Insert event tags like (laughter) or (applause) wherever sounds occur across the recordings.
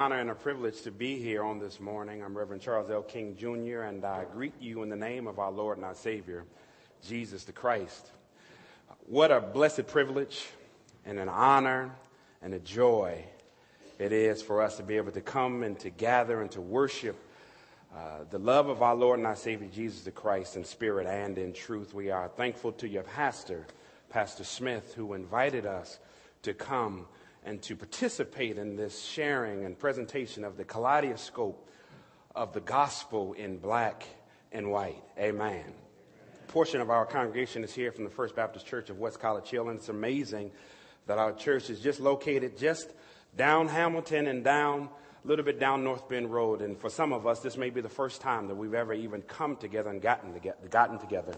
honor and a privilege to be here on this morning. I'm Reverend Charles L. King Jr., and I greet you in the name of our Lord and our Savior, Jesus the Christ. What a blessed privilege and an honor and a joy it is for us to be able to come and to gather and to worship uh, the love of our Lord and our Savior, Jesus the Christ, in spirit and in truth. We are thankful to your pastor, Pastor Smith, who invited us to come and to participate in this sharing and presentation of the kaleidoscope of the gospel in black and white. Amen. A portion of our congregation is here from the First Baptist Church of West College Hill, and it's amazing that our church is just located just down Hamilton and down a little bit down North Bend Road. And for some of us, this may be the first time that we've ever even come together and gotten together. Gotten together.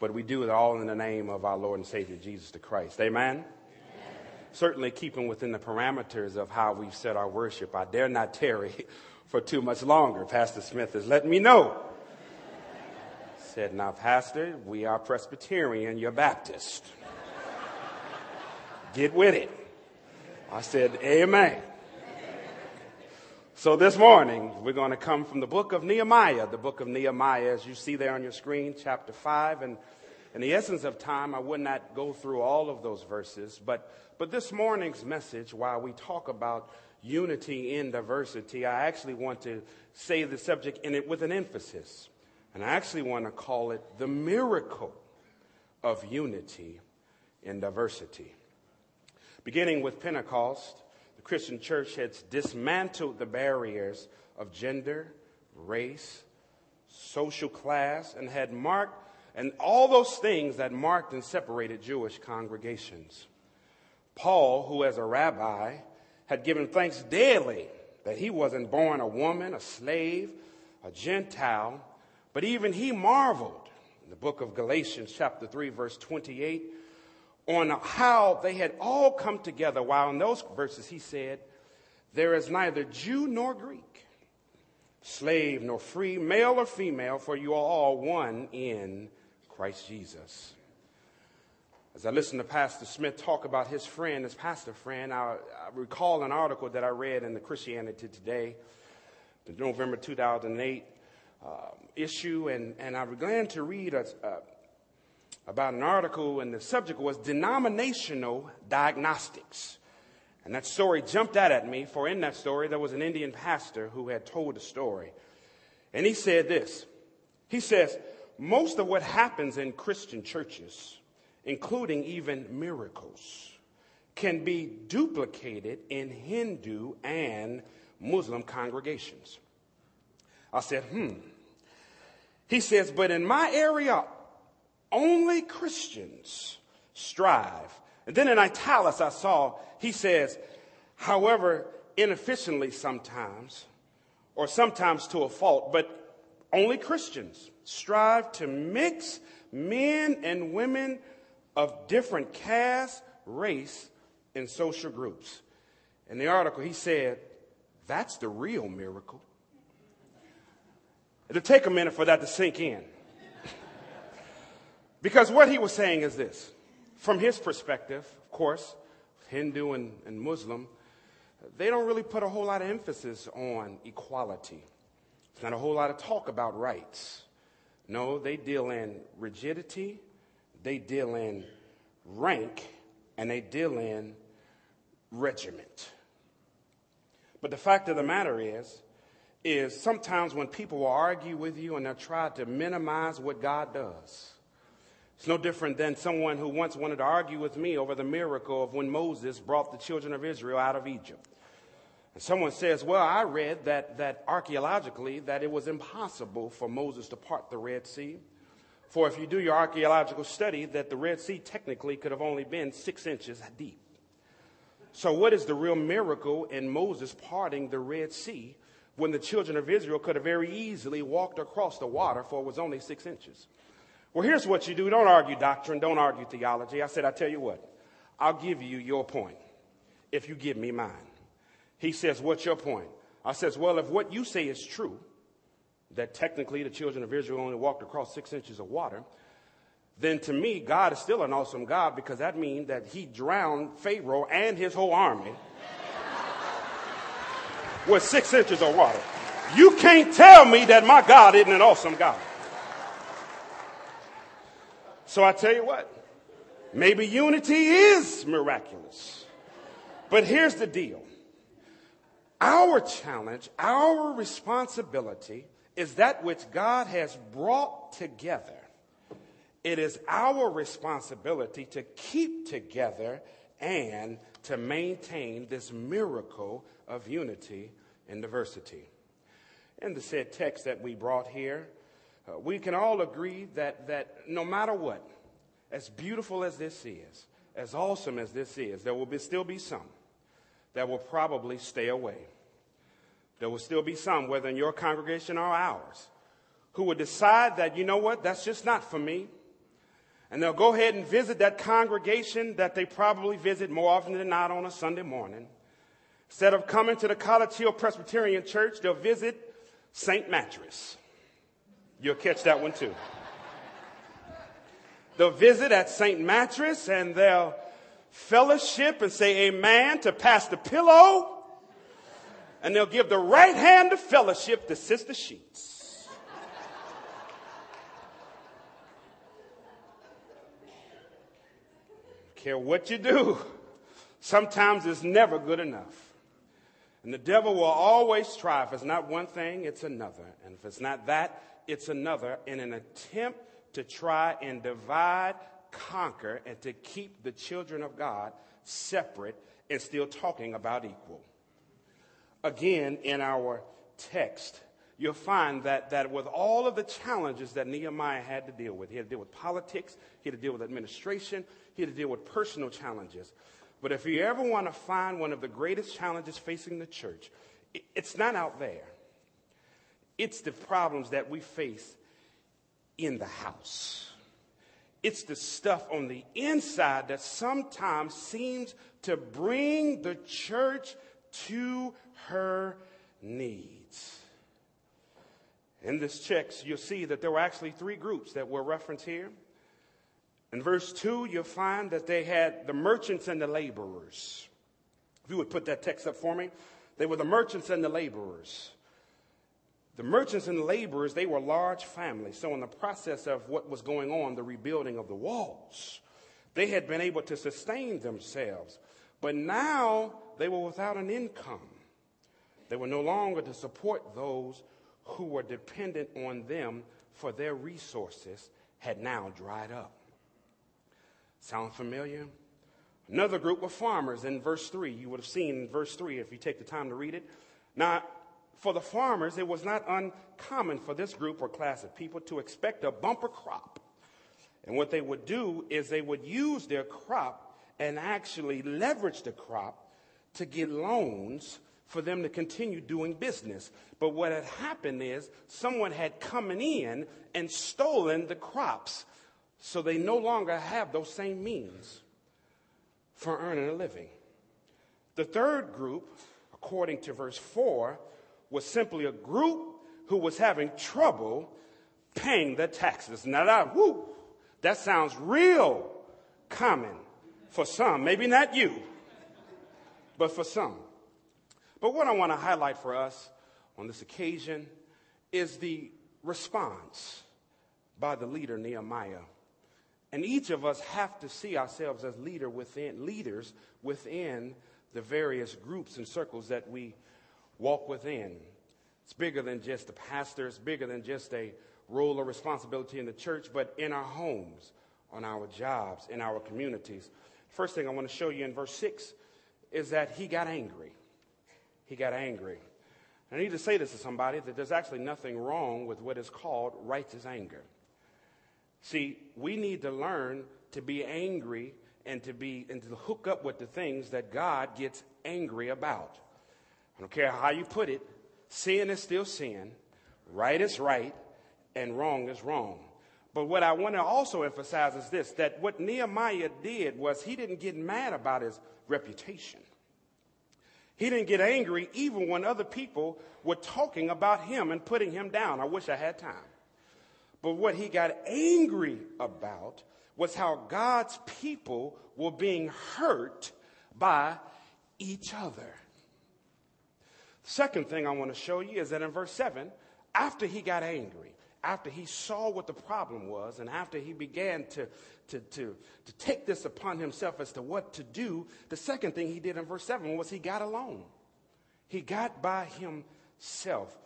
But we do it all in the name of our Lord and Savior, Jesus the Christ. Amen certainly keeping within the parameters of how we've set our worship. I dare not tarry (laughs) for too much longer. Pastor Smith is letting me know. Said, now, Pastor, we are Presbyterian, you're Baptist. Get with it. I said, Amen. So this morning, we're going to come from the book of Nehemiah, the book of Nehemiah, as you see there on your screen, chapter 5. And in the essence of time, I would not go through all of those verses, but but this morning's message, while we talk about unity in diversity, I actually want to say the subject in it with an emphasis. And I actually want to call it the miracle of unity in diversity. Beginning with Pentecost, the Christian church has dismantled the barriers of gender, race, social class, and had marked, and all those things that marked and separated Jewish congregations. Paul, who as a rabbi had given thanks daily that he wasn't born a woman, a slave, a Gentile, but even he marveled in the book of Galatians, chapter 3, verse 28, on how they had all come together. While in those verses he said, There is neither Jew nor Greek, slave nor free, male or female, for you are all one in Christ Jesus. As I listened to Pastor Smith talk about his friend, his pastor friend, I, I recall an article that I read in the Christianity Today, the November 2008 uh, issue, and, and I began to read a, uh, about an article, and the subject was denominational diagnostics. And that story jumped out at me, for in that story there was an Indian pastor who had told a story. And he said this He says, Most of what happens in Christian churches including even miracles, can be duplicated in Hindu and Muslim congregations. I said, hmm. He says, but in my area, only Christians strive. And then in italics, I saw, he says, however, inefficiently sometimes, or sometimes to a fault, but only Christians strive to mix men and women of different caste, race, and social groups. In the article, he said, that's the real miracle. It'll take a minute for that to sink in. (laughs) because what he was saying is this from his perspective, of course, Hindu and, and Muslim, they don't really put a whole lot of emphasis on equality. There's not a whole lot of talk about rights. No, they deal in rigidity they deal in rank and they deal in regiment. But the fact of the matter is, is sometimes when people will argue with you and they'll try to minimize what God does, it's no different than someone who once wanted to argue with me over the miracle of when Moses brought the children of Israel out of Egypt. And someone says, well, I read that, that archaeologically that it was impossible for Moses to part the Red Sea. For if you do your archaeological study, that the Red Sea technically could have only been six inches deep. So, what is the real miracle in Moses parting the Red Sea when the children of Israel could have very easily walked across the water for it was only six inches? Well, here's what you do don't argue doctrine, don't argue theology. I said, I tell you what, I'll give you your point if you give me mine. He says, What's your point? I says, Well, if what you say is true, that technically the children of Israel only walked across six inches of water, then to me, God is still an awesome God because that means that he drowned Pharaoh and his whole army. (laughs) with six inches of water. You can't tell me that my God isn't an awesome God. So I tell you what, maybe unity is miraculous. But here's the deal. Our challenge, our responsibility is that which God has brought together. It is our responsibility to keep together and to maintain this miracle of unity and diversity. In the said text that we brought here, uh, we can all agree that, that no matter what, as beautiful as this is, as awesome as this is, there will be, still be some that will probably stay away. There will still be some, whether in your congregation or ours, who will decide that, you know what, that's just not for me. And they'll go ahead and visit that congregation that they probably visit more often than not on a Sunday morning. Instead of coming to the College Hill Presbyterian Church, they'll visit St. Mattress. You'll catch that one too. They'll visit at St. Mattress and they'll fellowship and say amen to Pastor Pillow. And they'll give the right hand of fellowship to Sister Sheets. Care what you do, sometimes it's never good enough. And the devil will always try. If it's not one thing, it's another. And if it's not that, it's another in an attempt to try and divide, conquer, and to keep the children of God separate and still talking about equal. Again, in our text, you'll find that, that with all of the challenges that Nehemiah had to deal with, he had to deal with politics, he had to deal with administration, he had to deal with personal challenges. But if you ever want to find one of the greatest challenges facing the church, it's not out there. It's the problems that we face in the house. It's the stuff on the inside that sometimes seems to bring the church to her needs. In this text, you'll see that there were actually three groups that were referenced here. In verse 2, you'll find that they had the merchants and the laborers. If you would put that text up for me, they were the merchants and the laborers. The merchants and the laborers, they were large families. So, in the process of what was going on, the rebuilding of the walls, they had been able to sustain themselves. But now they were without an income. They were no longer to support those who were dependent on them, for their resources had now dried up. Sound familiar? Another group of farmers in verse 3. You would have seen in verse 3 if you take the time to read it. Now, for the farmers, it was not uncommon for this group or class of people to expect a bumper crop. And what they would do is they would use their crop and actually leverage the crop to get loans for them to continue doing business. But what had happened is someone had come in and stolen the crops so they no longer have those same means for earning a living. The third group, according to verse 4, was simply a group who was having trouble paying their taxes. Now, that, that sounds real common for some. Maybe not you, but for some. But what I want to highlight for us on this occasion is the response by the leader, Nehemiah. And each of us have to see ourselves as leader within, leaders within the various groups and circles that we walk within. It's bigger than just a pastor, it's bigger than just a role or responsibility in the church, but in our homes, on our jobs, in our communities. First thing I want to show you in verse 6 is that he got angry. He got angry. I need to say this to somebody that there's actually nothing wrong with what is called righteous anger. See, we need to learn to be angry and to be and to hook up with the things that God gets angry about. I don't care how you put it, sin is still sin, right is right, and wrong is wrong. But what I want to also emphasize is this that what Nehemiah did was he didn't get mad about his reputation. He didn't get angry even when other people were talking about him and putting him down. I wish I had time. But what he got angry about was how God's people were being hurt by each other. Second thing I want to show you is that in verse 7, after he got angry, after he saw what the problem was, and after he began to, to, to, to take this upon himself as to what to do, the second thing he did in verse 7 was he got alone. He got by himself.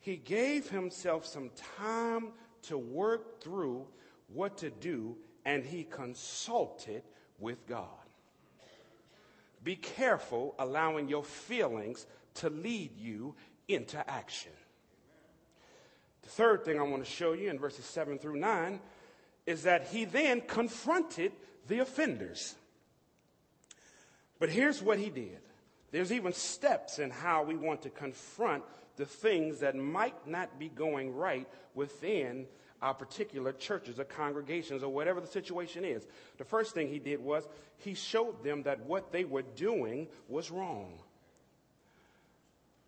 He gave himself some time to work through what to do, and he consulted with God. Be careful allowing your feelings to lead you into action. The third thing I want to show you in verses 7 through 9 is that he then confronted the offenders. But here's what he did there's even steps in how we want to confront the things that might not be going right within our particular churches or congregations or whatever the situation is. The first thing he did was he showed them that what they were doing was wrong.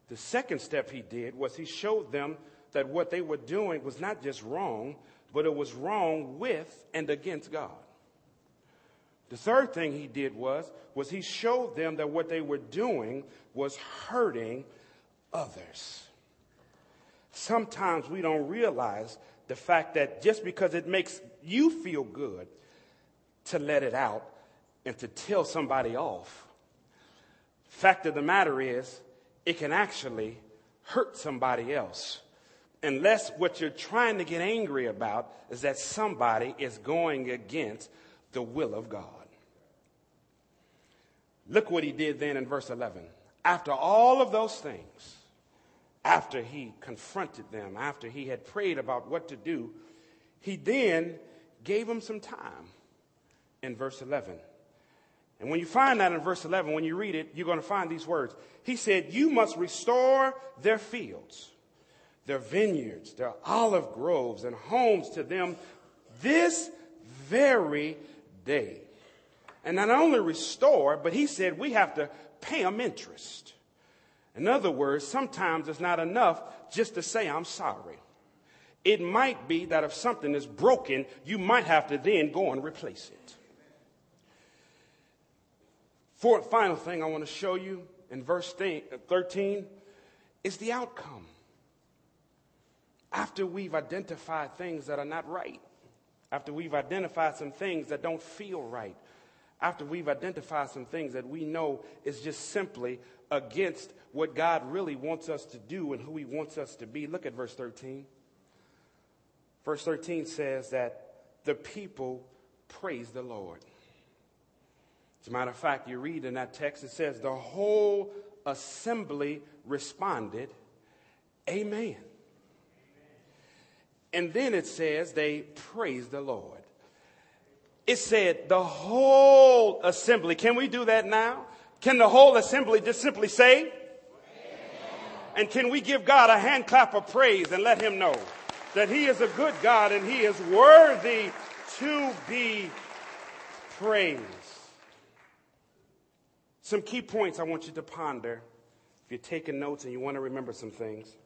The second step he did was he showed them that what they were doing was not just wrong, but it was wrong with and against God. The third thing he did was was he showed them that what they were doing was hurting others. Sometimes we don't realize the fact that just because it makes you feel good to let it out and to tell somebody off, fact of the matter is it can actually hurt somebody else. Unless what you're trying to get angry about is that somebody is going against the will of God. Look what he did then in verse 11. After all of those things, after he confronted them, after he had prayed about what to do, he then gave them some time in verse 11. And when you find that in verse 11, when you read it, you're going to find these words. He said, You must restore their fields, their vineyards, their olive groves, and homes to them this very day. And not only restore, but he said we have to pay them interest. In other words, sometimes it's not enough just to say, I'm sorry. It might be that if something is broken, you might have to then go and replace it. Fourth, final thing I want to show you in verse 13 is the outcome. After we've identified things that are not right, after we've identified some things that don't feel right, after we've identified some things that we know is just simply against what God really wants us to do and who He wants us to be. Look at verse 13. Verse 13 says that the people praise the Lord. As a matter of fact, you read in that text, it says, the whole assembly responded, Amen. And then it says they praised the Lord. It said the whole assembly. Can we do that now? Can the whole assembly just simply say? And can we give God a hand clap of praise and let him know that he is a good God and he is worthy to be praised? Some key points I want you to ponder if you're taking notes and you want to remember some things.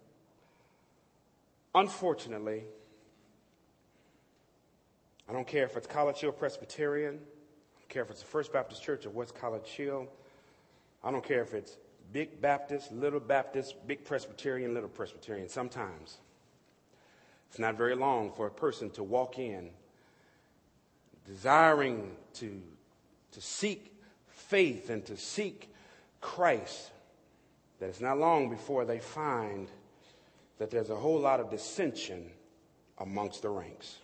Unfortunately, I don't care if it's College Hill Presbyterian, I don't care if it's the First Baptist Church of West College Hill, I don't care if it's Big Baptist, Little Baptist, Big Presbyterian, Little Presbyterian. Sometimes it's not very long for a person to walk in desiring to, to seek faith and to seek Christ, that it's not long before they find that there's a whole lot of dissension amongst the ranks.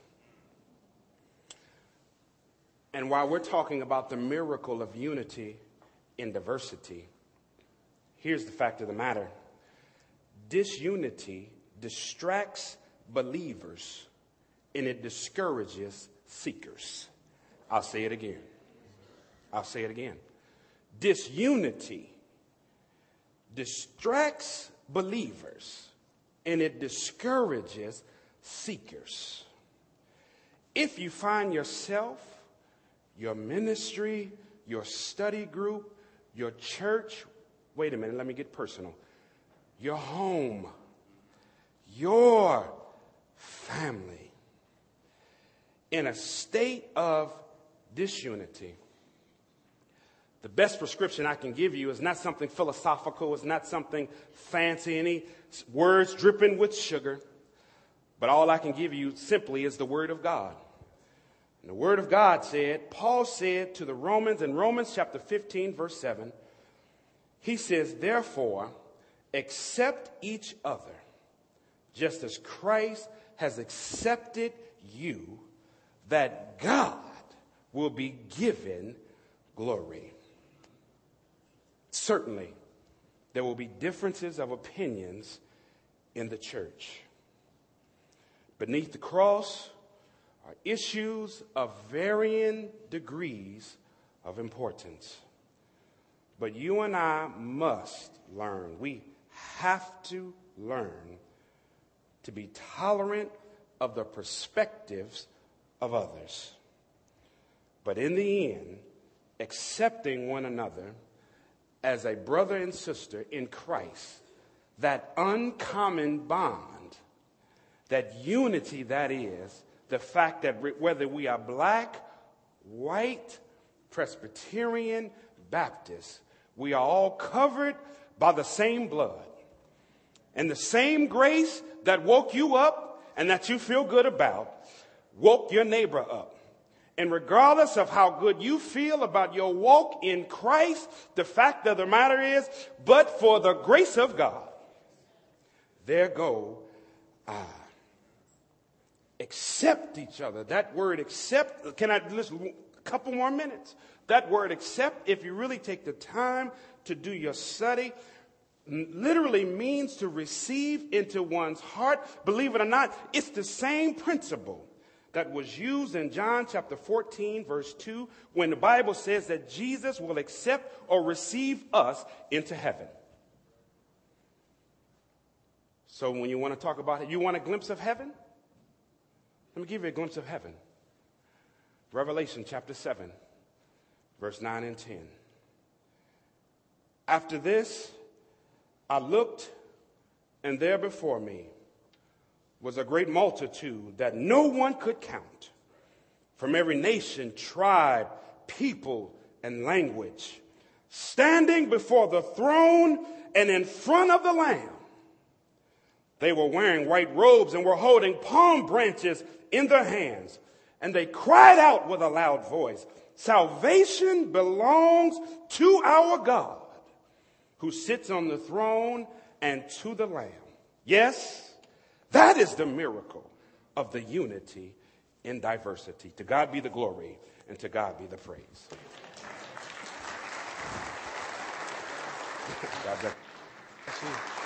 And while we're talking about the miracle of unity in diversity, here's the fact of the matter disunity distracts believers and it discourages seekers. I'll say it again. I'll say it again disunity distracts believers and it discourages seekers. If you find yourself, your ministry, your study group, your church, wait a minute, let me get personal. Your home, your family in a state of disunity, The best prescription I can give you is not something philosophical, it's not something fancy, any words dripping with sugar, but all I can give you simply is the Word of God. And the Word of God said, Paul said to the Romans in Romans chapter 15, verse 7, he says, Therefore, accept each other, just as Christ has accepted you, that God will be given glory. Certainly, there will be differences of opinions in the church. Beneath the cross are issues of varying degrees of importance. But you and I must learn. We have to learn to be tolerant of the perspectives of others. But in the end, accepting one another as a brother and sister in Christ, that uncommon bond, that unity that is, the fact that whether we are black, white, Presbyterian, Baptist, we are all covered by the same blood. And the same grace that woke you up and that you feel good about woke your neighbor up. And regardless of how good you feel about your walk in Christ, the fact of the matter is, but for the grace of God, there go I. Accept each other. That word accept, can I listen a couple more minutes? That word accept, if you really take the time to do your study, literally means to receive into one's heart. Believe it or not, it's the same principle that was used in John chapter 14, verse 2, when the Bible says that Jesus will accept or receive us into heaven. So, when you want to talk about it, you want a glimpse of heaven? Let me give you a glimpse of heaven. Revelation chapter 7, verse 9 and 10. After this, I looked, and there before me was a great multitude that no one could count from every nation, tribe, people, and language, standing before the throne and in front of the Lamb. They were wearing white robes and were holding palm branches in their hands. And they cried out with a loud voice Salvation belongs to our God who sits on the throne and to the Lamb. Yes, that is the miracle of the unity in diversity. To God be the glory and to God be the praise. (laughs) God bless you.